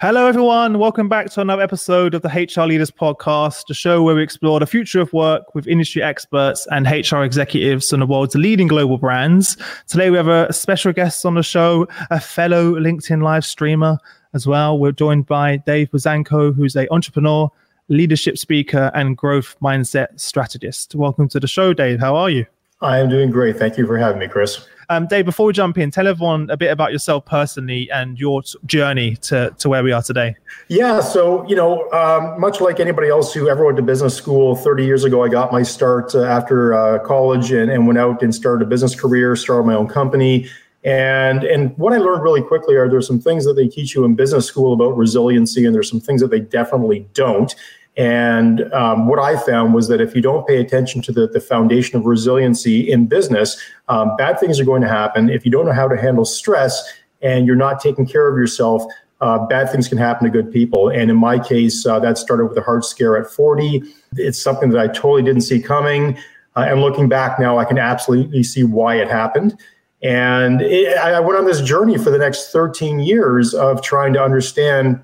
Hello, everyone. Welcome back to another episode of the HR Leaders Podcast, the show where we explore the future of work with industry experts and HR executives from the world's leading global brands. Today, we have a special guest on the show, a fellow LinkedIn live streamer as well. We're joined by Dave Buzanko, who's a entrepreneur, leadership speaker, and growth mindset strategist. Welcome to the show, Dave. How are you? I am doing great. Thank you for having me, Chris. Um, Dave, before we jump in, tell everyone a bit about yourself personally and your journey to, to where we are today. Yeah, so, you know, um, much like anybody else who ever went to business school 30 years ago, I got my start uh, after uh, college and, and went out and started a business career, started my own company. And, and what I learned really quickly are there's some things that they teach you in business school about resiliency, and there's some things that they definitely don't. And um, what I found was that if you don't pay attention to the, the foundation of resiliency in business, um, bad things are going to happen. If you don't know how to handle stress and you're not taking care of yourself, uh, bad things can happen to good people. And in my case, uh, that started with a heart scare at 40. It's something that I totally didn't see coming. Uh, and looking back now, I can absolutely see why it happened. And it, I went on this journey for the next 13 years of trying to understand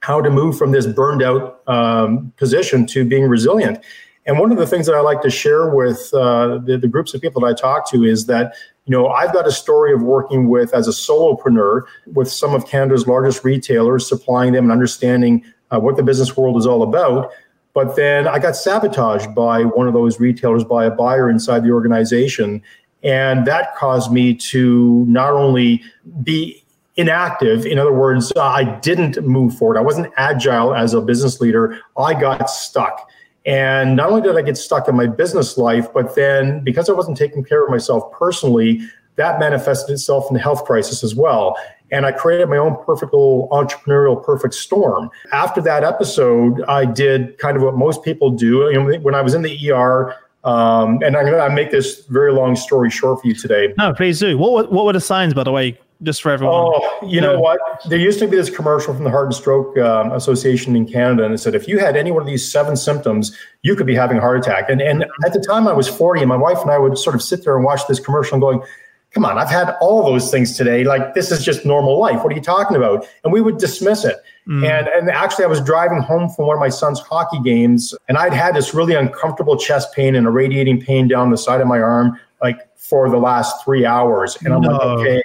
how to move from this burned out um, position to being resilient. And one of the things that I like to share with uh, the, the, groups of people that I talk to is that, you know, I've got a story of working with as a solopreneur with some of Canada's largest retailers, supplying them and understanding uh, what the business world is all about. But then I got sabotaged by one of those retailers, by a buyer inside the organization. And that caused me to not only be inactive. In other words, I didn't move forward. I wasn't agile as a business leader. I got stuck. And not only did I get stuck in my business life, but then because I wasn't taking care of myself personally, that manifested itself in the health crisis as well. And I created my own perfect little entrepreneurial perfect storm. After that episode, I did kind of what most people do. You know, when I was in the ER, um, and I'm going to make this very long story short for you today. No, please do. What, what were the signs, by the way, just for everyone? Oh, you know what? There used to be this commercial from the Heart and Stroke um, Association in Canada, and it said if you had any one of these seven symptoms, you could be having a heart attack. And and at the time I was 40, and my wife and I would sort of sit there and watch this commercial and going, "Come on, I've had all those things today. Like this is just normal life. What are you talking about?" And we would dismiss it. Mm. And and actually, I was driving home from one of my son's hockey games, and I'd had this really uncomfortable chest pain and a radiating pain down the side of my arm, like for the last three hours. And I'm no. like, okay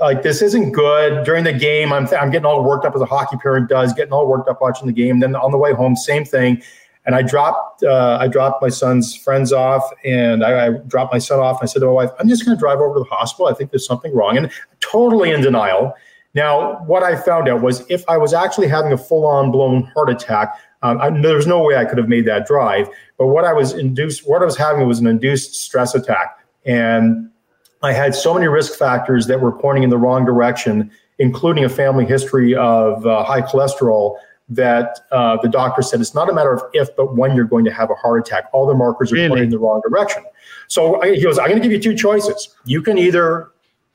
like this isn't good. During the game i'm, I'm getting all worked up as a hockey parent does getting all worked up watching the game. Then on the way home same thing. And i dropped uh, i dropped my son's friends off and I, I, dropped my son off and i said to my wife i'm just going to drive over to the hospital. I think there's something wrong and totally in denial. Now what i found out was if i was actually having a full-on blown heart attack um, I, there was no way i could have made that drive. But what i was induced what i was having was an induced stress attack. And I had so many risk factors that were pointing in the wrong direction, including a family history of uh, high cholesterol. That uh, the doctor said it's not a matter of if, but when you're going to have a heart attack. All the markers are really? pointing in the wrong direction. So I, he goes, I'm going to give you two choices. You can either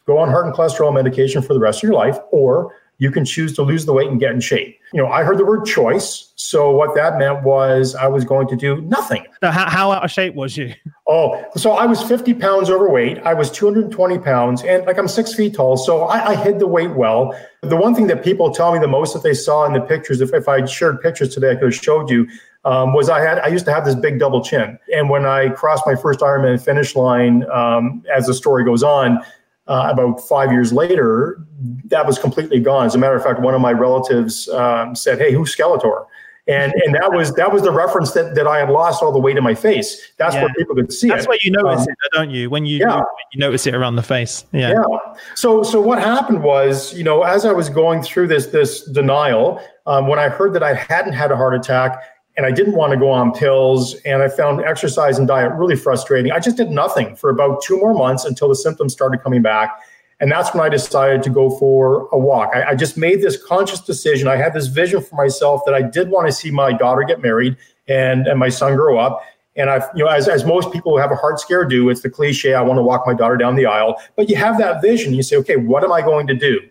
go on heart and cholesterol medication for the rest of your life, or you can choose to lose the weight and get in shape. You know, I heard the word choice. So what that meant was I was going to do nothing. Now, how, how out of shape was you? Oh, so I was 50 pounds overweight. I was 220 pounds and like I'm six feet tall. So I, I hid the weight well. The one thing that people tell me the most that they saw in the pictures, if, if I shared pictures today, I could have showed you, um, was I had I used to have this big double chin. And when I crossed my first Ironman finish line, um, as the story goes on, uh, about five years later, that was completely gone. As a matter of fact, one of my relatives um, said, "Hey, who's Skeletor?" And and that was that was the reference that, that I had lost all the weight in my face. That's yeah. where people could see That's it. where you notice um, it, don't you? When you, yeah. you notice it around the face. Yeah. yeah. So so what happened was, you know, as I was going through this this denial, um, when I heard that I hadn't had a heart attack and I didn't want to go on pills. And I found exercise and diet really frustrating. I just did nothing for about two more months until the symptoms started coming back. And that's when I decided to go for a walk. I, I, just made this conscious decision. I had this vision for myself that I did want to see my daughter get married and, and my son grow up. And I've, you know, as, as most people who have a heart scare do, it's the cliche, I want to walk my daughter down the aisle. But you have that vision. You say, okay, what am I going to do?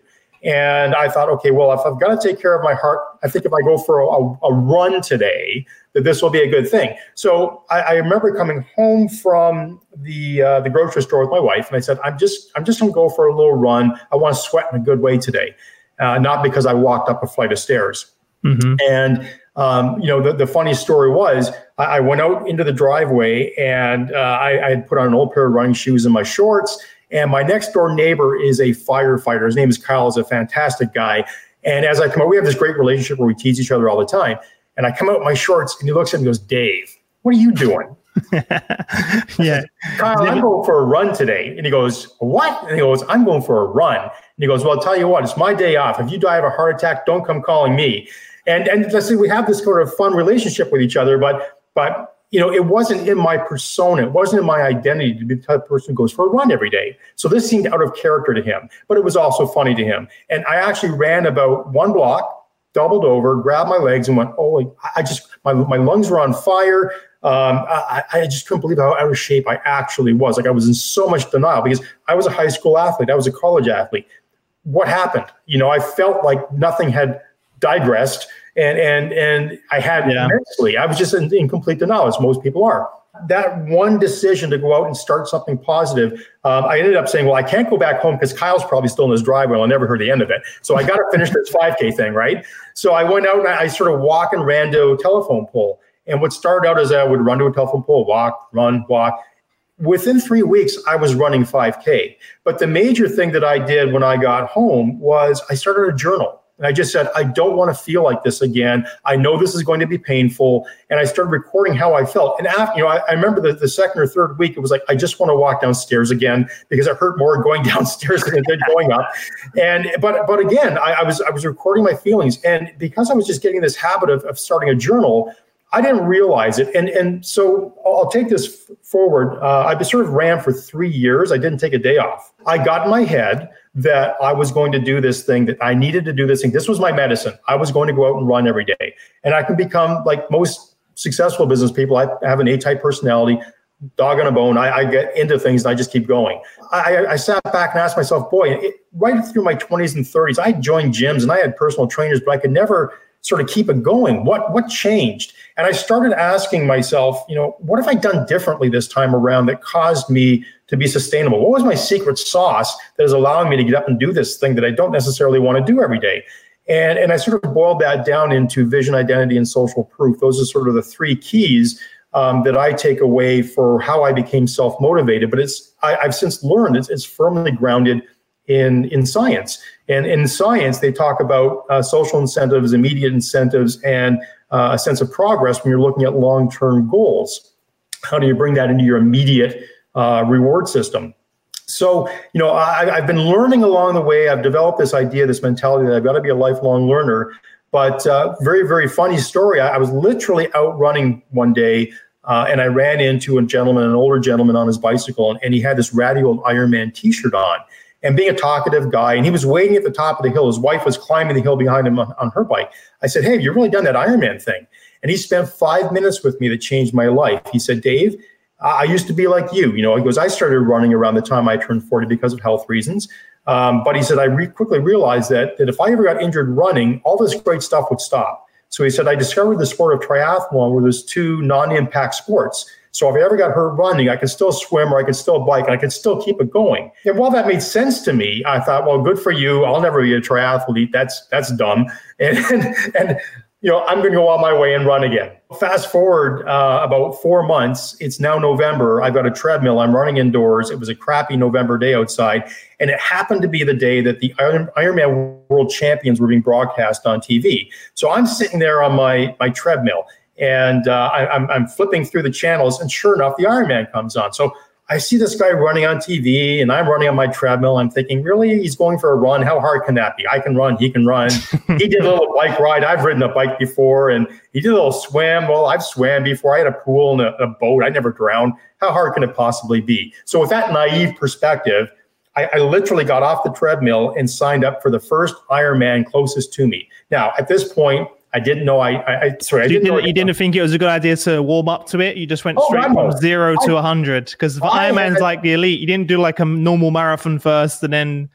And I thought, okay, well, if I've got to take care of my heart, I think if I go for a, a run today, that this will be a good thing. So I, I remember coming home from the uh, the grocery store with my wife, and I said, I'm just I'm just going to go for a little run. I want to sweat in a good way today. uh, not because I walked up a flight of stairs. Mm-hmm. And um, you know, the, the funny story was I, I, went out into the driveway and uh, I, I, had put on an old pair of running shoes and my shorts. And my next door neighbor is a firefighter. His name is Kyle. He's a fantastic guy. And as I come out, we have this great relationship where we tease each other all the time. And I come out in my shorts and he looks at me and goes, Dave, what are you doing? yeah. Kyle, I'm going for a run today. And he goes, What? And he goes, I'm going for a run. And he goes, Well, I'll tell you what, it's my day off. If you die of a heart attack, don't come calling me. And and let's say we have this sort of fun relationship with each other, but but you know, it wasn't in my persona, it wasn't in my identity to be the type of person who goes for a run every day. So this seemed out of character to him, but it was also funny to him. And I actually ran about one block, doubled over, grabbed my legs, and went, "Oh, I just my my lungs were on fire." Um, I, I, just couldn't believe how out of shape I actually was. Like I was in so much denial because I was a high school athlete, I was a college athlete. What happened? You know, I felt like nothing had digressed and and and I had yeah. mentally, I was just in, in complete denial, as most people are. That one decision to go out and start something positive, um, I ended up saying, "Well, I can't go back home because Kyle's probably still in his driveway. I'll never hear the end of it. So I got to finish this 5K thing, right?" So I went out and I sort of walk and ran to a telephone pole. And what started out as I would run to a telephone pole, walk, run, walk. Within three weeks, I was running 5K. But the major thing that I did when I got home was I started a journal. And I just said, I don't want to feel like this again. I know this is going to be painful. And I started recording how I felt. And after, you know, I, I remember the, the second or third week, it was like, I just want to walk downstairs again because it hurt more going downstairs than it did going up. And, but, but again, I, I was, I was recording my feelings. And because I was just getting this habit of, of starting a journal, I didn't realize it. And, and so I'll take this forward. Uh, I sort of ran for three years. I didn't take a day off. I got in my head that I was going to do this thing, that I needed to do this thing. This was my medicine. I was going to go out and run every day. And I can become like most successful business people. I have an A type personality, dog on a bone. I, I, get into things and I just keep going. I, I sat back and asked myself, boy, it, right through my 20s and 30s, I joined gyms and I had personal trainers, but I could never sort of keep it going? What what changed? And I started asking myself, you know, what have I done differently this time around that caused me to be sustainable? What was my secret sauce that is allowing me to get up and do this thing that I don't necessarily want to do every day? And, and I sort of boiled that down into vision, identity, and social proof. Those are sort of the three keys um, that I take away for how I became self motivated. But it's I, have since learned it's, it's firmly grounded in in science. And in science, they talk about uh, social incentives, immediate incentives, and uh, a sense of progress when you're looking at long term goals. How do you bring that into your immediate uh, reward system? So, you know, I, have been learning along the way. I've developed this idea, this mentality that I've got to be a lifelong learner. But uh, very, very funny story. I, I, was literally out running one day uh, and I ran into a gentleman, an older gentleman on his bicycle, and, and he had this ratty old Ironman t shirt on and being a talkative guy. And he was waiting at the top of the hill. His wife was climbing the hill behind him on, on her bike. I said, Hey, you've really done that Ironman thing. And he spent five minutes with me that changed my life. He said, Dave, I used to be like you. You know, he goes, I started running around the time I turned 40 because of health reasons. Um, but he said, I re- quickly realized that, that if I ever got injured running, all this great stuff would stop. So he said, I discovered the sport of triathlon where there's two non impact sports. So if I ever got hurt running, I could still swim or I could still bike and I could still keep it going. And while that made sense to me, I thought, well, good for you. I'll never be a triathlete. That's that's dumb. And and, and you know, I'm going to go on my way and run again. Fast forward uh, about four months. It's now November. I've got a treadmill. I'm running indoors. It was a crappy November day outside, and it happened to be the day that the Iron, Ironman World Champions were being broadcast on TV. So I'm sitting there on my my treadmill, and uh, I, am I'm, I'm flipping through the channels, and sure enough, the Ironman comes on. So I see this guy running on TV, and I'm running on my treadmill. I'm thinking, really, he's going for a run. How hard can that be? I can run. He can run. he did a little bike ride. I've ridden a bike before, and he did a little swim. Well, I've swam before. I had a pool and a, a boat. I never drowned. How hard can it possibly be? So, with that naive perspective, I, I, literally got off the treadmill and signed up for the first Ironman closest to me. Now, at this point, I didn't know. I, I sorry. I didn't, didn't you didn't think it was a good idea to warm up to it. You just went oh, straight from zero I, to hundred because Ironman's like the elite. You didn't do like a normal marathon first and then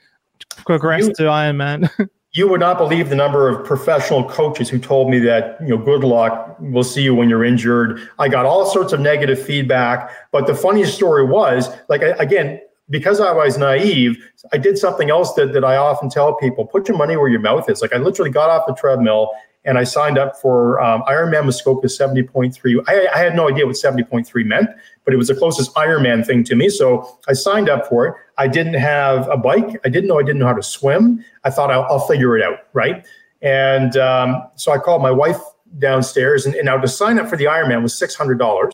progress you, to Ironman. you would not believe the number of professional coaches who told me that you know, good luck. We'll see you when you're injured. I got all sorts of negative feedback. But the funniest story was like again, because I was naive, I did something else that, that I often tell people put your money where your mouth is. Like I literally got off the treadmill and I signed up for um, Ironman Muskoka 70.3. I, I, had no idea what 70.3 meant, but it was the closest Ironman thing to me. So I signed up for it. I didn't have a bike. I didn't know I didn't know how to swim. I thought I'll, I'll figure it out, right? And um, so I called my wife downstairs, and, and now to sign up for the Ironman was six hundred dollars.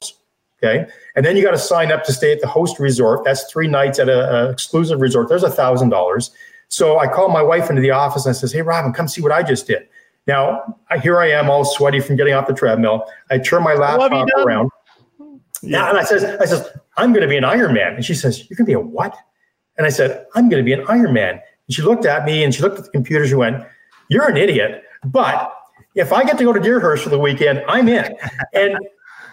Okay, and then you got to sign up to stay at the host resort. That's three nights at an exclusive resort. There's a thousand dollars. So I called my wife into the office and I says, "Hey, Robin, come see what I just did." Now here I am, all sweaty from getting off the treadmill. I turn my laptop around. Yeah, and I says, "I says I'm going to be an Ironman," and she says, "You're going to be a what?" And I said, "I'm going to be an Ironman." And she looked at me and she looked at the computer. She went, "You're an idiot." But if I get to go to Deerhurst for the weekend, I'm in. And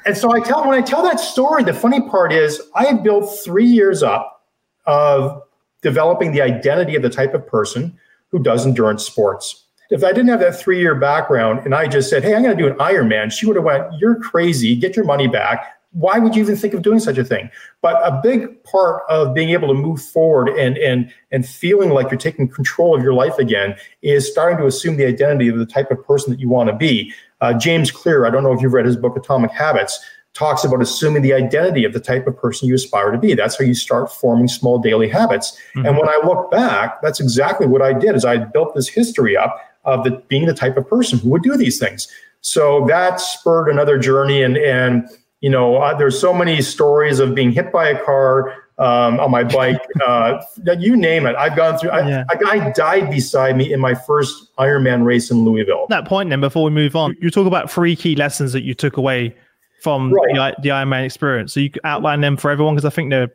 and so I tell when I tell that story, the funny part is I had built three years up of developing the identity of the type of person who does endurance sports. If I didn't have that three year background and I just said, "Hey, I'm going to do an Ironman," she would have went, "You're crazy. Get your money back why would you even think of doing such a thing? But a big part of being able to move forward and and and feeling like you're taking control of your life again is starting to assume the identity of the type of person that you want to be. Uh, James Clear, I don't know if you've read his book Atomic Habits, talks about assuming the identity of the type of person you aspire to be. That's how you start forming small daily habits. Mm-hmm. And when I look back, that's exactly what I did. Is I built this history up of the, being the type of person who would do these things. So that spurred another journey and and you know, uh, there's so many stories of being hit by a car um, on my bike. Uh, you name it. I've gone through. I, yeah. A guy died beside me in my first Ironman race in Louisville. That point, then, before we move on, you talk about three key lessons that you took away from right. the, the Ironman experience. So you outline them for everyone because I think they're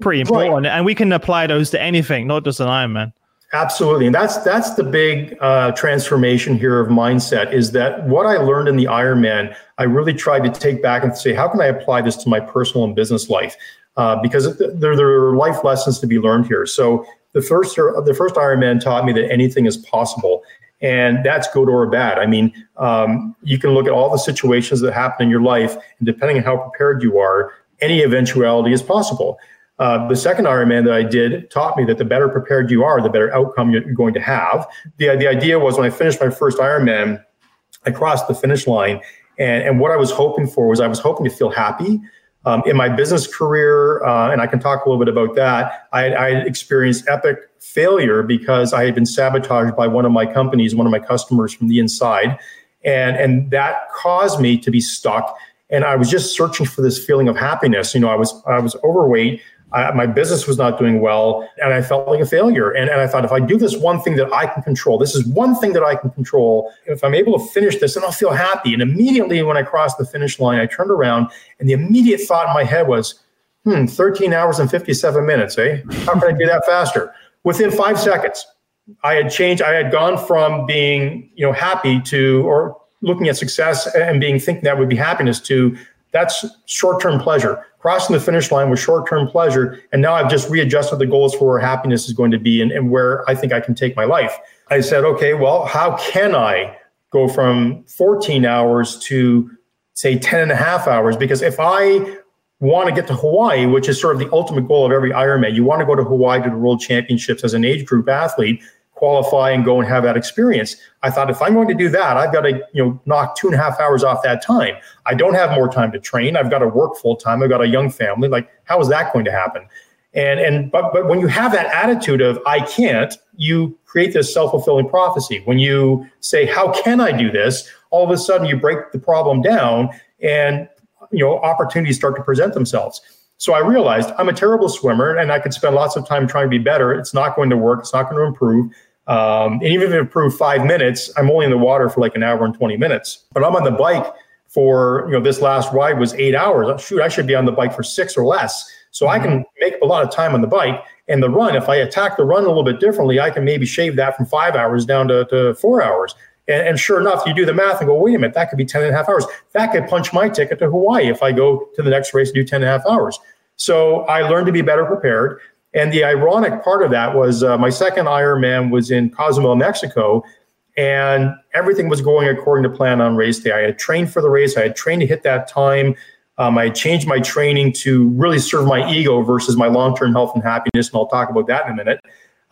pretty important, right. and we can apply those to anything, not just an Ironman. Absolutely, and that's that's the big uh, transformation here of mindset. Is that what I learned in the Ironman? I really tried to take back and say, how can I apply this to my personal and business life? Uh, because there, there are life lessons to be learned here. So the first the first Ironman taught me that anything is possible, and that's good or bad. I mean, um, you can look at all the situations that happen in your life, and depending on how prepared you are, any eventuality is possible. Uh, the second Ironman that I did taught me that the better prepared you are, the better outcome you're going to have. The, the idea was when I finished my first Ironman, I crossed the finish line. And, and what I was hoping for was I was hoping to feel happy. Um, in my business career, uh, and I can talk a little bit about that, I, I experienced epic failure because I had been sabotaged by one of my companies, one of my customers from the inside. And, and that caused me to be stuck and I was just searching for this feeling of happiness. You know, I was I was overweight. I, my business was not doing well and I felt like a failure. And, and I thought, if I do this one thing that I can control, this is one thing that I can control. If I'm able to finish this, then I'll feel happy. And immediately when I crossed the finish line, I turned around and the immediate thought in my head was, hmm, 13 hours and 57 minutes, eh? How can I do that faster? Within five seconds, I had changed. I had gone from being, you know, happy to, or looking at success and being thinking that would be happiness to that's short-term pleasure. Crossing the finish line was short-term pleasure and now i've just readjusted the goals for where happiness is going to be and, and where i think i can take my life. I said okay well how can i go from 14 hours to say 10 and a half hours? Because if i want to get to hawaii which is sort of the ultimate goal of every ironman you want to go to hawaii to the world championships as an age group athlete qualify and go and have that experience. I thought if I'm going to do that, I've got to you know knock two and a half hours off that time. I don't have more time to train. I've got to work full time. I've got a young family. Like how is that going to happen? And and but but when you have that attitude of I can't, you create this self fulfilling prophecy. When you say how can I do this, all of a sudden you break the problem down, and you know opportunities start to present themselves. So I realized I'm a terrible swimmer and I could spend lots of time trying to be better. It's not going to work. It's not going to improve. Um, and even if it improved five minutes, I'm only in the water for like an hour and 20 minutes. But I'm on the bike for, you know, this last ride was eight hours. Shoot, I should be on the bike for six or less. So mm-hmm. I can make a lot of time on the bike. And the run, if I attack the run a little bit differently, I can maybe shave that from five hours down to, to four hours. And, and, sure enough, you do the math and go, wait a minute, that could be 10 and a half hours. That could punch my ticket to Hawaii if I go to the next race and do 10 and a half hours. So I learned to be better prepared. And the ironic part of that was uh, my second Ironman was in Cozumel, Mexico, and everything was going according to plan on race day. I had trained for the race. I had trained to hit that time. Um, I changed my training to really serve my ego versus my long term health and happiness. And I'll talk about that in a minute.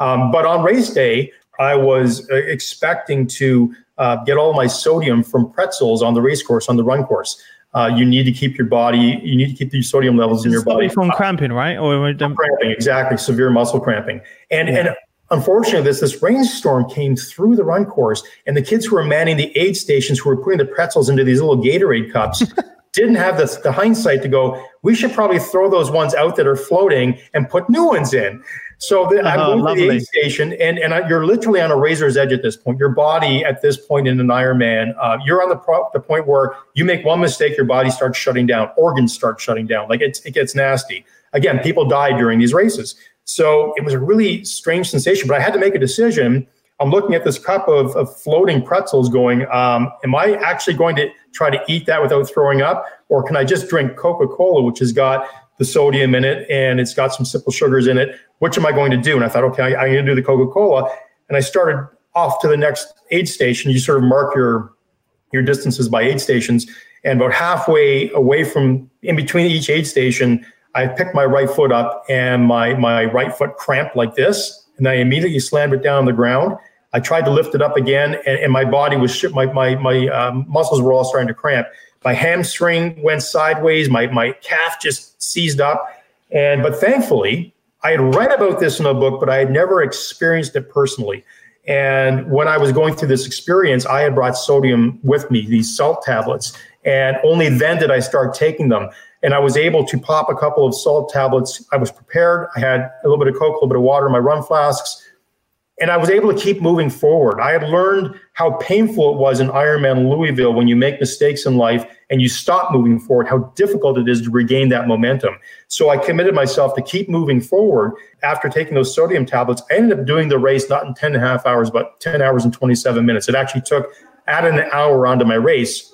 Um, but on race day, I was uh, expecting to uh, get all my sodium from pretzels on the race course, on the run course. Uh, you need to keep your body, you need to keep the sodium levels in your body. from cramping, right? Or cramping, exactly, severe muscle cramping. And, yeah. and unfortunately, this, this rainstorm came through the run course, and the kids who were manning the aid stations who were putting the pretzels into these little Gatorade cups didn't have the, the hindsight to go, we should probably throw those ones out that are floating and put new ones in. So the, I'm uh-huh, going to the aid station, and, and I, you're literally on a razor's edge at this point. Your body, at this point in an Ironman, uh, you're on the, pro- the point where you make one mistake, your body starts shutting down, organs start shutting down. Like it's, it gets nasty. Again, people die during these races. So it was a really strange sensation, but I had to make a decision. I'm looking at this cup of, of floating pretzels going, um, am I actually going to try to eat that without throwing up? Or can I just drink Coca Cola, which has got the sodium in it and it's got some simple sugars in it. Which am I going to do? And I thought, okay, I, I'm going to do the Coca Cola. And I started off to the next aid station. You sort of mark your your distances by aid stations. And about halfway away from in between each aid station, I picked my right foot up and my my right foot cramped like this. And I immediately slammed it down on the ground. I tried to lift it up again, and, and my body was my my my um, muscles were all starting to cramp my hamstring went sideways, my, my calf just seized up. And but thankfully, I had read about this in a book, but I had never experienced it personally. And when I was going through this experience, I had brought sodium with me, these salt tablets. And only then did I start taking them. And I was able to pop a couple of salt tablets. I was prepared. I had a little bit of Coke, a little bit of water in my run flasks and I was able to keep moving forward. I had learned how painful it was in Ironman Louisville when you make mistakes in life and you stop moving forward, how difficult it is to regain that momentum. So I committed myself to keep moving forward. After taking those sodium tablets, I ended up doing the race not in 10 and a half hours, but 10 hours and 27 minutes. It actually took add an hour onto my race.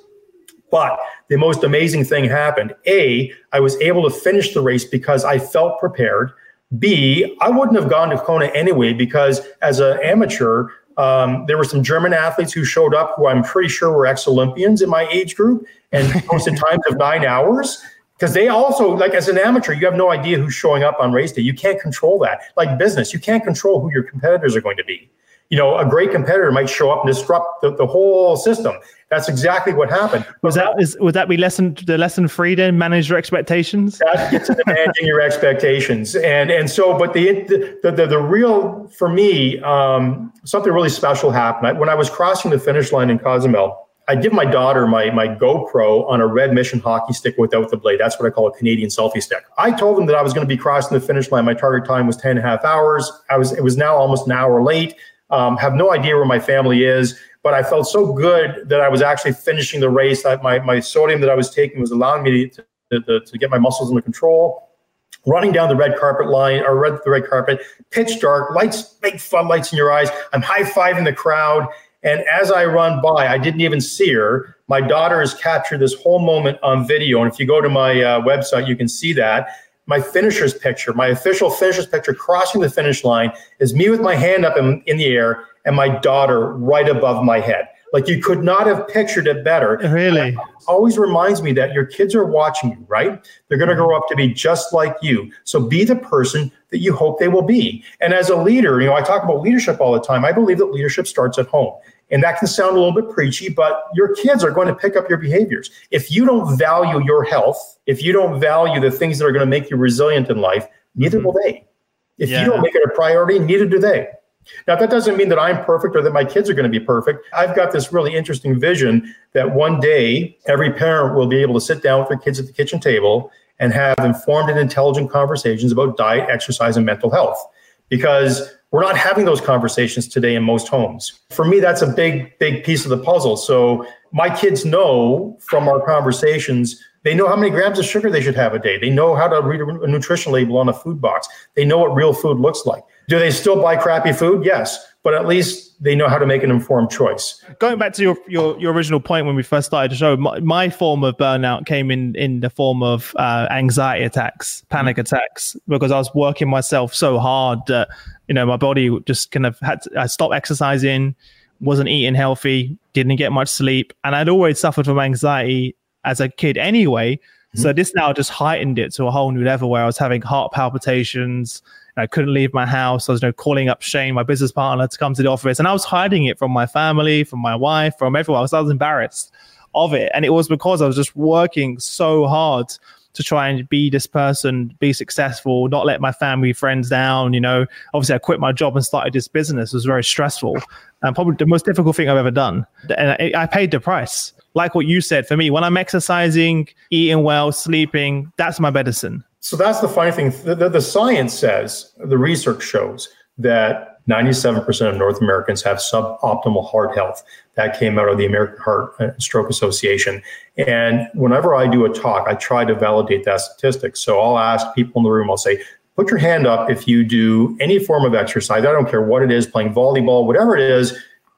But the most amazing thing happened. A, I was able to finish the race because I felt prepared. B, I wouldn't have gone to Kona anyway because as an amateur, um, there were some German athletes who showed up who I'm pretty sure were ex Olympians in my age group and posted times of nine hours. Because they also, like as an amateur, you have no idea who's showing up on race day. You can't control that. Like business, you can't control who your competitors are going to be you know, a great competitor might show up and disrupt the, the whole system. That's exactly what happened. Was that is would that be lesson the lesson free then manage your expectations? That gets into managing your expectations, and and so, but the the the, the real for me, um, something really special happened I, when I was crossing the finish line in Cozumel. I give my daughter my my GoPro on a red mission hockey stick without the blade. That's what I call a Canadian selfie stick. I told them that I was going to be crossing the finish line. My target time was 10 and a half hours. I was it was now almost an hour late. Um, have no idea where my family is, but I felt so good that I was actually finishing the race. That my my sodium that I was taking was allowing me to, to, to get my muscles under control. Running down the red carpet line or red the red carpet, pitch dark, lights, big floodlights in your eyes. I'm high fiving the crowd. And as I run by, I didn't even see her. My daughter has captured this whole moment on video. And if you go to my uh, website, you can see that my finisher's picture, my official finisher's picture crossing the finish line is me with my hand up in, in the air and my daughter right above my head. Like you could not have pictured it better. Really? always reminds me that your kids are watching you, right? They're going to grow up to be just like you. So be the person that you hope they will be. And as a leader, you know, I talk about leadership all the time. I believe that leadership starts at home. And that can sound a little bit preachy, but your kids are going to pick up your behaviors. If you don't value your health, if you don't value the things that are going to make you resilient in life, neither mm-hmm. will they. If yeah. you don't make it a priority, neither do they. Now, that doesn't mean that I'm perfect or that my kids are going to be perfect. I've got this really interesting vision that one day every parent will be able to sit down with their kids at the kitchen table and have informed and intelligent conversations about diet, exercise, and mental health. Because we're not having those conversations today in most homes. For me, that's a big, big piece of the puzzle. So my kids know from our conversations, they know how many grams of sugar they should have a day. They know how to read a nutrition label on a food box. They know what real food looks like. Do they still buy crappy food? Yes, but at least they know how to make an informed choice. Going back to your your, your original point when we first started the show, my, my form of burnout came in in the form of uh, anxiety attacks, panic mm-hmm. attacks, because I was working myself so hard that you know my body just kind of had to, I stopped exercising, wasn't eating healthy, didn't get much sleep, and I'd always suffered from anxiety as a kid anyway. So this now just heightened it to a whole new level where I was having heart palpitations. I couldn't leave my house. I was you know, calling up Shane, my business partner, to come to the office, and I was hiding it from my family, from my wife, from everyone. I was, I was embarrassed of it, and it was because I was just working so hard to try and be this person, be successful, not let my family, friends down. You know, obviously, I quit my job and started this business. It was very stressful and probably the most difficult thing I've ever done. And I, I paid the price. Like what you said, for me, when I'm exercising, eating well, sleeping, that's my medicine. So that's the funny thing. The, the, the science says, the research shows that 97% of North Americans have suboptimal heart health. That came out of the American Heart and Stroke Association. And whenever I do a talk, I try to validate that statistic. So I'll ask people in the room, I'll say, put your hand up if you do any form of exercise. I don't care what it is, playing volleyball, whatever it is.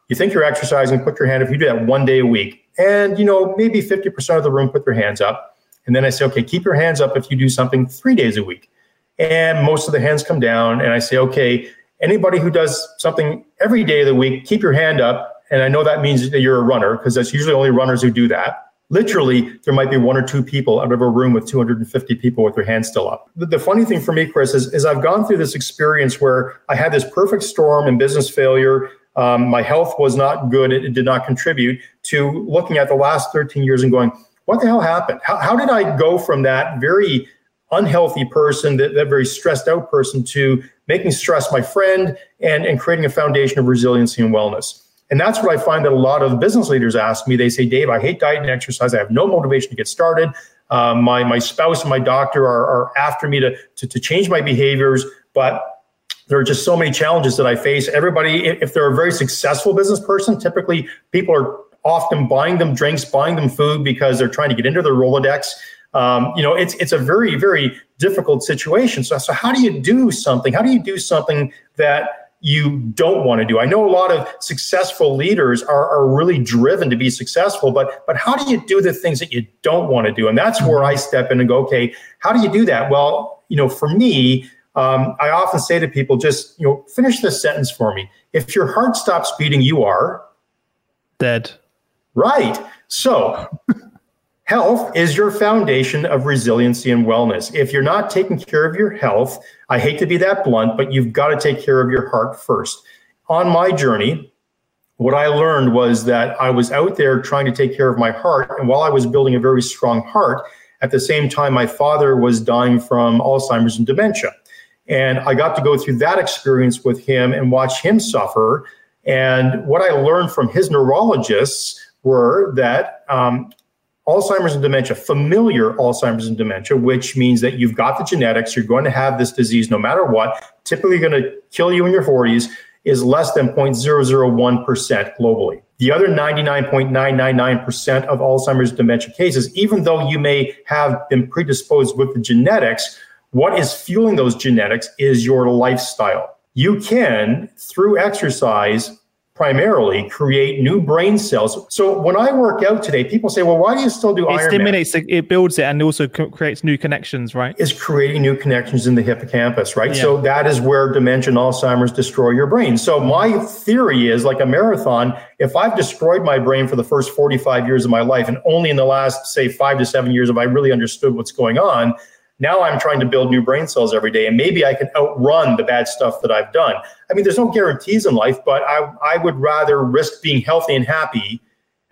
You think you're exercising, put your hand up. If you do that one day a week, and you know maybe 50% of the room put their hands up. And then I say, okay, keep your hands up if you do something three days a week. And most of the hands come down. And I say, okay, anybody who does something every day of the week, keep your hand up. And I know that means that you're a runner because that's usually only runners who do that literally there might be one or two people out of a room with 250 people with their hands still up. The, the funny thing for me, Chris, is, is, I've gone through this experience where I had this perfect storm and business failure. Um, my health was not good. It, it, did not contribute to looking at the last 13 years and going, what the hell happened? How, how did I go from that very unhealthy person, that, that very stressed out person to making stress my friend and, and creating a foundation of resiliency and wellness? And that's what I find that a lot of business leaders ask me. They say, Dave, I hate diet and exercise. I have no motivation to get started. Um, my, my spouse and my doctor are, are after me to, to, to change my behaviors, but there are just so many challenges that I face. Everybody, if they're a very successful business person, typically people are often buying them drinks, buying them food because they're trying to get into their Rolodex. Um, you know, it's it's a very very difficult situation. So so how do you do something? How do you do something that you don't want to do. I know a lot of successful leaders are, are really driven to be successful, but but how do you do the things that you don't want to do? And that's where I step in and go, okay, how do you do that? Well, you know, for me, um, I often say to people, just you know, finish this sentence for me. If your heart stops beating, you are dead. Right. So Health is your foundation of resiliency and wellness. If you're not taking care of your health, I hate to be that blunt, but you've got to take care of your heart first. On my journey, what I learned was that I was out there trying to take care of my heart. And while I was building a very strong heart, at the same time, my father was dying from Alzheimer's and dementia. And I got to go through that experience with him and watch him suffer. And what I learned from his neurologists were that um, Alzheimer's and dementia, familial Alzheimer's and dementia, which means that you've got the genetics, you're going to have this disease no matter what, typically going to kill you in your 40s, is less than 0.001% globally. The other 99.999% of Alzheimer's dementia cases, even though you may have been predisposed with the genetics, what is fueling those genetics is your lifestyle. You can, through exercise, primarily create new brain cells. So when I work out today, people say, "Well, why do you still do?" It Ironman? stimulates, it builds it, and also creates new connections, right? Is creating new connections in the hippocampus, right? Yeah. So that is where dementia and Alzheimer's destroy your brain. So my theory is like a marathon. If I've destroyed my brain for the first forty-five years of my life, and only in the last say five to seven years have I really understood what's going on now I'm trying to build new brain cells every day, and maybe I can outrun the bad stuff that I've done. I mean, there's no guarantees in life, but I, I would rather risk being healthy and happy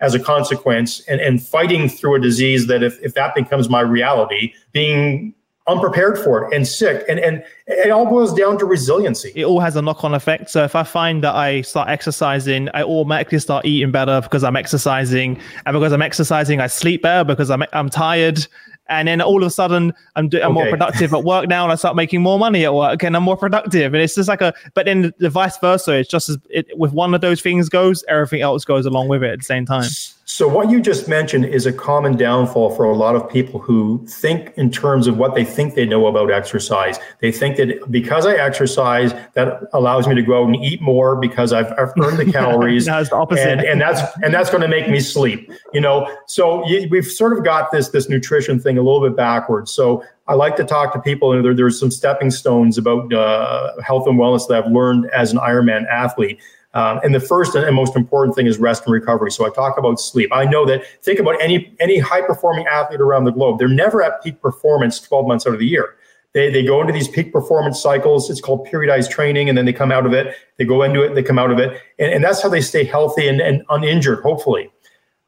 as a consequence and, and fighting through a disease that if, if that becomes my reality, being unprepared for it and sick. And and it all boils down to resiliency. It all has a knock-on effect. So if i find that i start exercising i automatically start eating better because i'm exercising. And because i'm exercising i sleep better because i'm i'm tired and then all of a sudden I'm, do- I'm okay. more productive at work now and I start making more money at work and I'm more productive and it's just like a but then the vice versa it's just as it, with one of those things goes everything else goes along with it at the same time so what you just mentioned is a common downfall for a lot of people who think in terms of what they think they know about exercise. They think that because I exercise, that allows me to go out and eat more because I've, I've earned the calories. no, the opposite. And, and, that's and that's going to make me sleep. You know, so you, we've sort of got this this nutrition thing a little bit backwards. So I like to talk to people, and there, there's some stepping stones about uh, health and wellness that I've learned as an Ironman athlete. Um, and the first and most important thing is rest and recovery. So I talk about sleep. I know that think about any any high performing athlete around the globe. They're never at peak performance 12 months out of the year. They, they go into these peak performance cycles. It's called periodized training, and then they come out of it. They go into it, they come out of it, and, and that's how they stay healthy and, and uninjured, hopefully.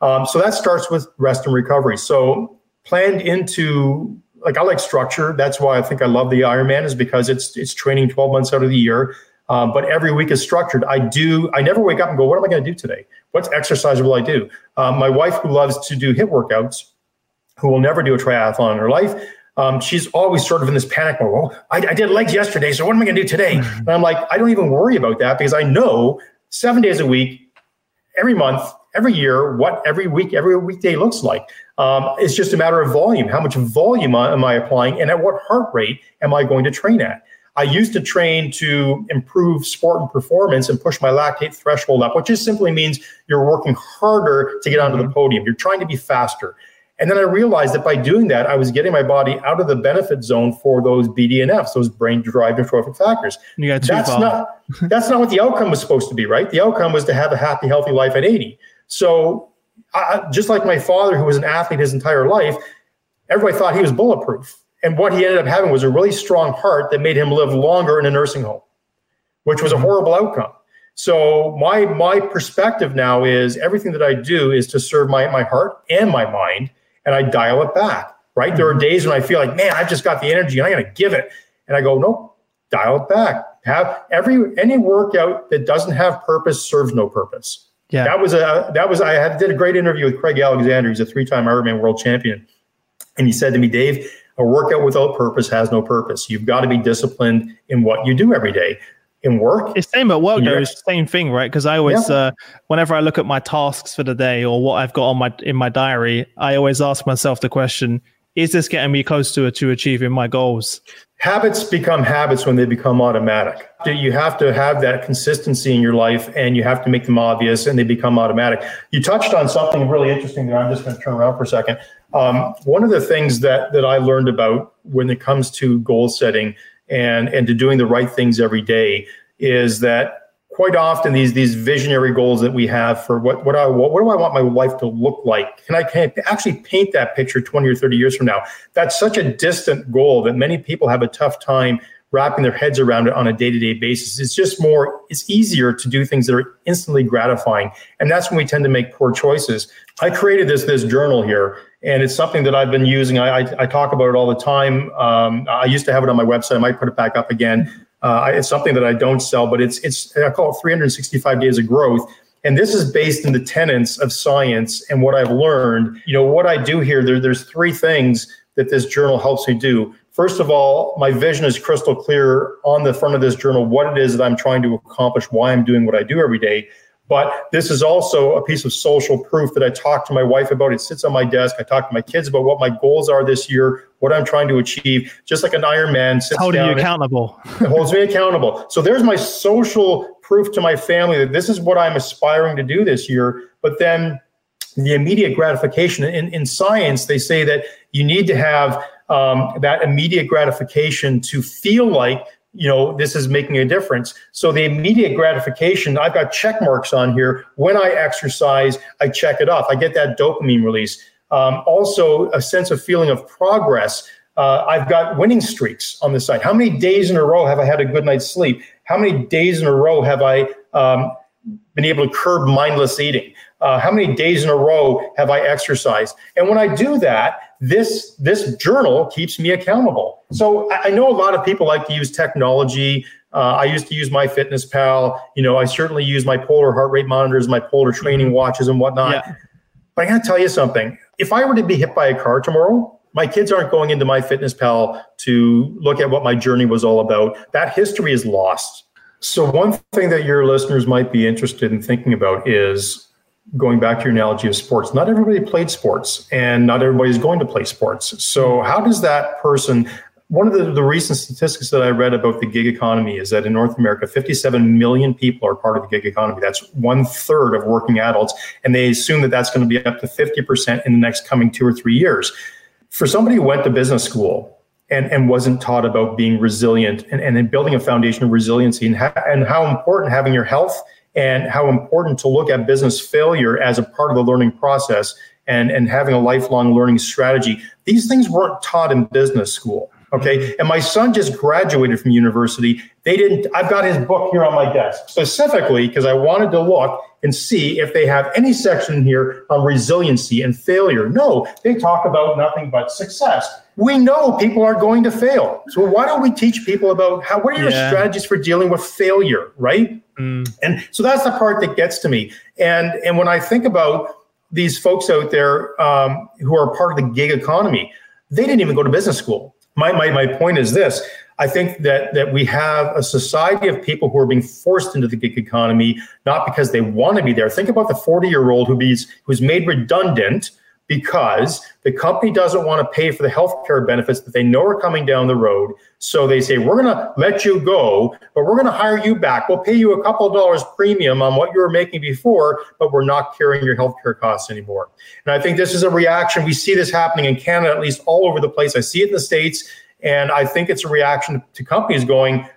Um, so that starts with rest and recovery. So planned into like I like structure. That's why I think I love the Ironman is because it's it's training 12 months out of the year. Um, but every week is structured. I do. I never wake up and go, "What am I going to do today? What exercise will I do?" Um, my wife, who loves to do HIIT workouts, who will never do a triathlon in her life, um, she's always sort of in this panic mode. Well, I, I did legs yesterday, so what am I going to do today? And I'm like, I don't even worry about that because I know seven days a week, every month, every year, what every week, every weekday looks like. Um, it's just a matter of volume. How much volume am I applying, and at what heart rate am I going to train at? I used to train to improve sport and performance and push my lactate threshold up, which just simply means you're working harder to get onto mm-hmm. the podium. You're trying to be faster. And then I realized that by doing that, I was getting my body out of the benefit zone for those BDNFs, those brain-derived neurotrophic factors. That's not that's not what the outcome was supposed to be, right? The outcome was to have a happy, healthy life at 80. So, I, just like my father, who was an athlete his entire life, everybody thought he was bulletproof. And what he ended up having was a really strong heart that made him live longer in a nursing home, which was a horrible outcome. So my my perspective now is everything that I do is to serve my my heart and my mind, and I dial it back. Right? Mm-hmm. There are mm-hmm. days when I feel like, man, I've just got the energy, and I'm going to give it, and I go, nope, dial it back. Have every any workout that doesn't have purpose serves no purpose. Yeah. That was a that was I had did a great interview with Craig Alexander. He's a three-time Ironman world champion. And he said to me, Dave, a workout without purpose has no purpose. You've got to be disciplined in what you do every day. In work, it's same at work though. It's the same thing, right? Because I always, yeah. uh, whenever I look at my tasks for the day or what I've got on my in my diary, I always ask myself the question: Is this getting me close to to achieving my goals? habits become habits when they become automatic. You have to have that consistency in your life and you have to make them obvious and they become automatic. You touched on something really interesting there. I'm just going to turn around for a second. Um, one of the things that, that I learned about when it comes to goal setting and, and to doing the right things every day is that quite often these these visionary goals that we have for what what I what, what do I want my life to look like? Can I can I actually paint that picture 20 or 30 years from now? That's such a distant goal that many people have a tough time wrapping their heads around it on a day-to-day basis. It's just more it's easier to do things that are instantly gratifying. And that's when we tend to make poor choices. I created this this journal here and it's something that I've been using. I, I, I talk about it all the time. Um, I used to have it on my website. I might put it back up again. Uh, it's something that I don't sell, but it's it's I call it 365 days of growth. And this is based in the tenets of science and what I've learned. You know, what I do here, there, there's three things that this journal helps me do. First of all, my vision is crystal clear on the front of this journal, what it is that I'm trying to accomplish, why I'm doing what I do every day. But this is also a piece of social proof that I talk to my wife about. It sits on my desk. I talk to my kids about what my goals are this year, what I'm trying to achieve. Just like an Iron Man sits holding you accountable. it holds me accountable. So there's my social proof to my family that this is what I'm aspiring to do this year. But then the immediate gratification in, in science, they say that you need to have um, that immediate gratification to feel like you know this is making a difference. So the immediate gratification i've got check marks on here. When i exercise i check it off. I get that dopamine release. Um, also a sense of feeling of progress. Uh, i've got winning streaks on the side. How many days in a row have i had a good night's sleep? How many days in a row have i um, been able to curb mindless eating? Uh, how many days in a row have i exercised? And when i do that this this journal keeps me accountable. So I, I know a lot of people like to use technology. Uh, I used to use MyFitnessPal. You know, I certainly use my polar heart rate monitors, my polar training mm-hmm. watches, and whatnot. Yeah. But I got to tell you something. If I were to be hit by a car tomorrow, my kids aren't going into MyFitnessPal to look at what my journey was all about. That history is lost. So one thing that your listeners might be interested in thinking about is going back to your analogy of sports, not everybody played sports and not everybody's going to play sports. So, how does that person? One of the, the recent statistics that I read about the gig economy is that in North America, 57 million people are part of the gig economy. That's one third of working adults. And they assume that that's going to be up to 50% in the next coming two or three years. For somebody who went to business school and, and wasn't taught about being resilient and, and building a foundation of resiliency and, ha- and how important having your health and how important to look at business failure as a part of the learning process and, and having a lifelong learning strategy. These things weren't taught in business school. Okay. And my son just graduated from university. They didn't, I've got his book here on my desk specifically because I wanted to look and see if they have any section here on resiliency and failure. No, they talk about nothing but success. We know people are going to fail. So why don't we teach people about how what are your yeah. strategies for dealing with failure, right? Mm. And so that's the part that gets to me. And and when I think about these folks out there um, who are part of the gig economy, they didn't even go to business school my, my, my point is this I think that that we have a society of people who are being forced into the gig economy not because they want to be there. Think about the 40 year old who be, who's made redundant because the company doesn't want to pay for the health care benefits that they know are coming down the road. So they say, we're going to let you go, but we're going to hire you back. We'll pay you a couple of dollars premium on what you were making before, but we're not carrying your healthcare costs anymore. And I think this is a reaction. We see this happening in Canada, at least all over the place. I see it in the States. And I think it's a reaction to companies going,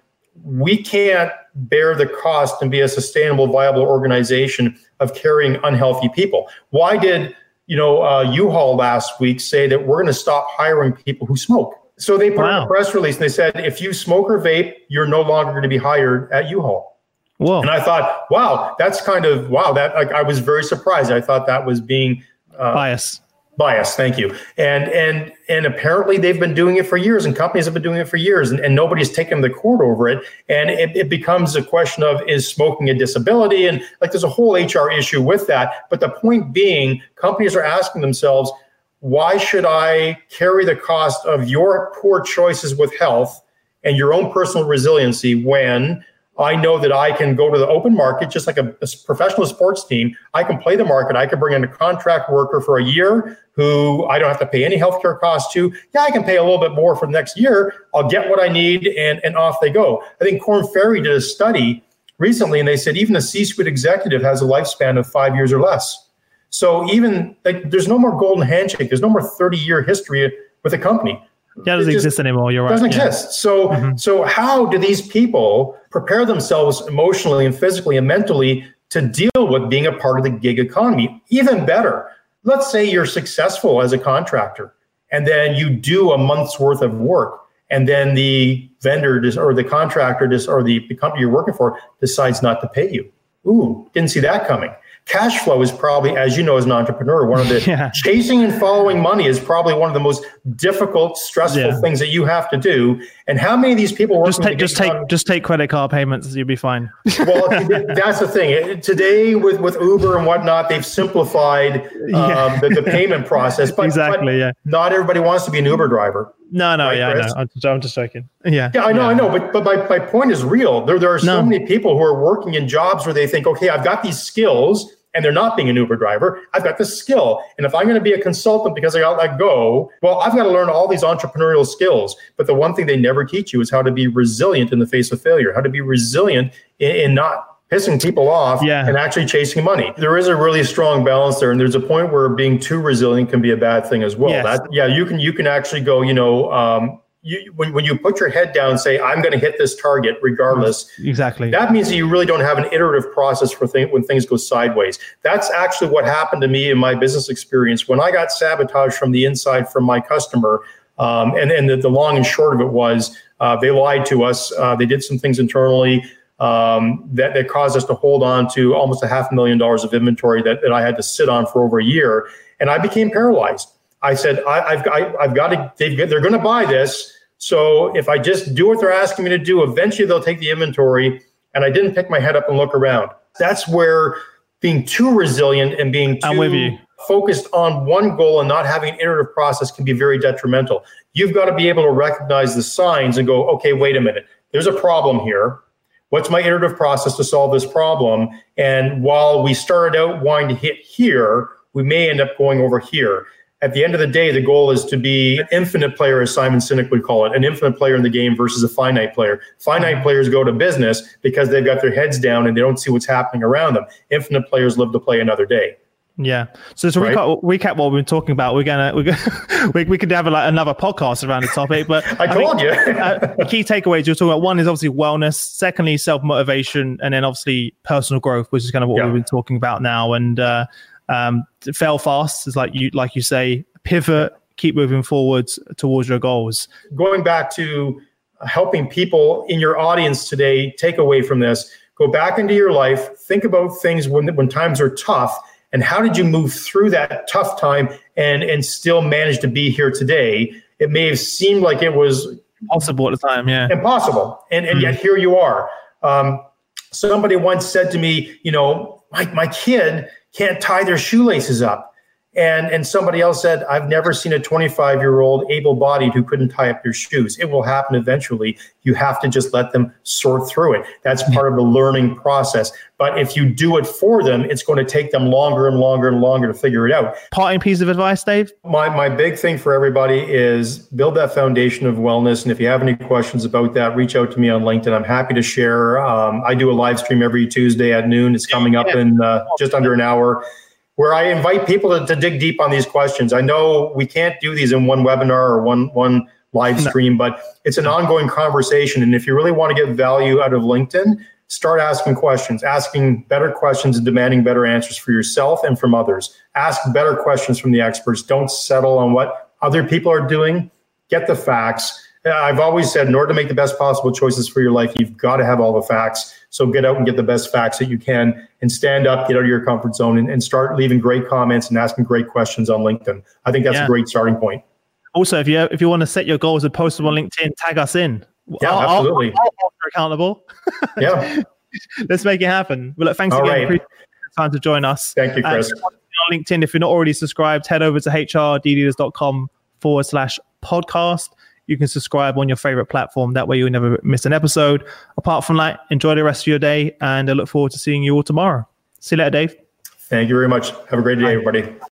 we can't bear the cost and be a sustainable, viable organization of carrying unhealthy people. Why did you know, uh, U-Haul last week say that we're going to stop hiring people who smoke. So they put wow. a press release and they said, if you smoke or vape, you're no longer going to be hired at U-Haul. Whoa. And I thought, wow, that's kind of wow. That like I was very surprised. I thought that was being uh, bias bias thank you and and and apparently they've been doing it for years and companies have been doing it for years and, and nobody's taken the court over it and it, it becomes a question of is smoking a disability and like there's a whole hr issue with that but the point being companies are asking themselves why should i carry the cost of your poor choices with health and your own personal resiliency when I know that I can go to the open market, just like a, a, professional sports team. I can play the market. I can bring in a contract worker for a year who I don't have to pay any healthcare costs to. Yeah, I can pay a little bit more for the next year. I'll get what I need and, and off they go. I think Korn Ferry did a study recently and they said even a C suite executive has a lifespan of five years or less. So even like there's no more golden handshake, there's no more 30 year history with a company. Yeah, doesn't exist anymore. You're right. Doesn't yeah. exist. So, mm-hmm. so how do these people prepare themselves emotionally and physically and mentally to deal with being a part of the gig economy? Even better, let's say you're successful as a contractor, and then you do a month's worth of work, and then the vendor or the contractor or the, the company you're working for decides not to pay you. Ooh, didn't see that coming cash flow is probably, as you know, as an entrepreneur, one of the yeah. chasing and following money is probably one of the most difficult, stressful yeah. things that you have to do. And how many of these people just take just take just take credit card payments, you'll be fine. well, that's the thing. Today, with with Uber and whatnot, they've simplified um, yeah. the, the, payment process. But, exactly. But yeah. Not everybody wants to be an Uber driver. No, no, right, yeah, no. I'm, I'm, just joking. Yeah, yeah, I know, yeah. I know, but but my, my point is real. There there are so no. many people who are working in jobs where they think, okay, I've got these skills and they're not being an Uber driver. I've got the skill. And if I'm going to be a consultant because I got let go, well, I've got to learn all these entrepreneurial skills. But the one thing they never teach you is how to be resilient in the face of failure, how to be resilient in, in not pissing people off yeah. and actually chasing money. There is a really strong balance there. And there's a point where being too resilient can be a bad thing as well. Yes. That, yeah, you can, you can actually go, you know, um, you, when, when you put your head down and say, I'm going to hit this target regardless. Exactly. That means that you really don't have an iterative process for thing, when things go sideways. That's actually what happened to me in my business experience. When I got sabotaged from the inside from my customer, um, and, and the, the, long and short of it was uh, they lied to us. Uh, they did some things internally um, that, that caused us to hold on to almost a half million dollars of inventory that, that I had to sit on for over a year. And I became paralyzed. I said, I, have I, I've got to, they're going to buy this. So if I just do what they're asking me to do, eventually they'll take the inventory. And I didn't pick my head up and look around. That's where being too resilient and being too focused on one goal and not having an iterative process can be very detrimental. You've got to be able to recognize the signs and go, okay, wait a minute. There's a problem here. What's my iterative process to solve this problem? And while we started out wanting to hit here, we may end up going over here at the end of the day, the goal is to be an infinite player, as Simon Sinek would call it, an infinite player in the game versus a finite player. Finite players go to business because they've got their heads down and they don't see what's happening around them. Infinite players live to play another day. Yeah. So to right? recap, recap what we've been talking about, we're gonna we're gonna, we, we could have like another podcast around the topic. But I, I told you uh, the key takeaways you're talking about. One is obviously wellness. Secondly, self motivation, and then obviously personal growth, which is kind of what yeah. we've been talking about now. And uh, um, fail fast is like you like you say, pivot, keep moving forwards towards your goals. Going back to helping people in your audience today take away from this. Go back into your life. Think about things when when times are tough and how did you move through that tough time and and still manage to be here today it may have seemed like it was impossible at the time yeah impossible and and mm. yet here you are um, somebody once said to me you know my, my kid can't tie their shoelaces up and and somebody else said, I've never seen a 25 year old able bodied who couldn't tie up their shoes. It will happen eventually. You have to just let them sort through it. That's part of the learning process. But if you do it for them, it's going to take them longer and longer and longer to figure it out. Parting piece of advice, Dave? My my big thing for everybody is build that foundation of wellness. And if you have any questions about that, reach out to me on LinkedIn. I'm happy to share. Um, I do a live stream every Tuesday at noon. It's coming up in uh, just under an hour where I invite people to, to, dig deep on these questions. I know we can't do these in one webinar or one one live stream, no. but it's an ongoing conversation. And if you really want to get value out of LinkedIn, start asking questions, asking better questions and demanding better answers for yourself and from others. Ask better questions from the experts. Don't settle on what other people are doing. Get the facts uh, I've always said, in order to make the best possible choices for your life, you've got to have all the facts. So get out and get the best facts that you can and stand up, get out of your comfort zone and, and start leaving great comments and asking great questions on LinkedIn. I think that's yeah. a great starting point. Also, if you if you want to set your goals and post them on LinkedIn, tag us in. Yeah, I'll, absolutely. I'll, I'll accountable. yeah. Let's make it happen. Well, look, thanks all again. Right. time to join us. Thank you, Chris. Uh, on LinkedIn, if you're not already subscribed, head over to hrdleaders.com forward slash podcast you can subscribe on your favorite platform. That way you'll never miss an episode. Apart from that, enjoy the rest of your day and I look forward to seeing you all tomorrow. See you later, Dave. Thank you very much. Have a great day, everybody.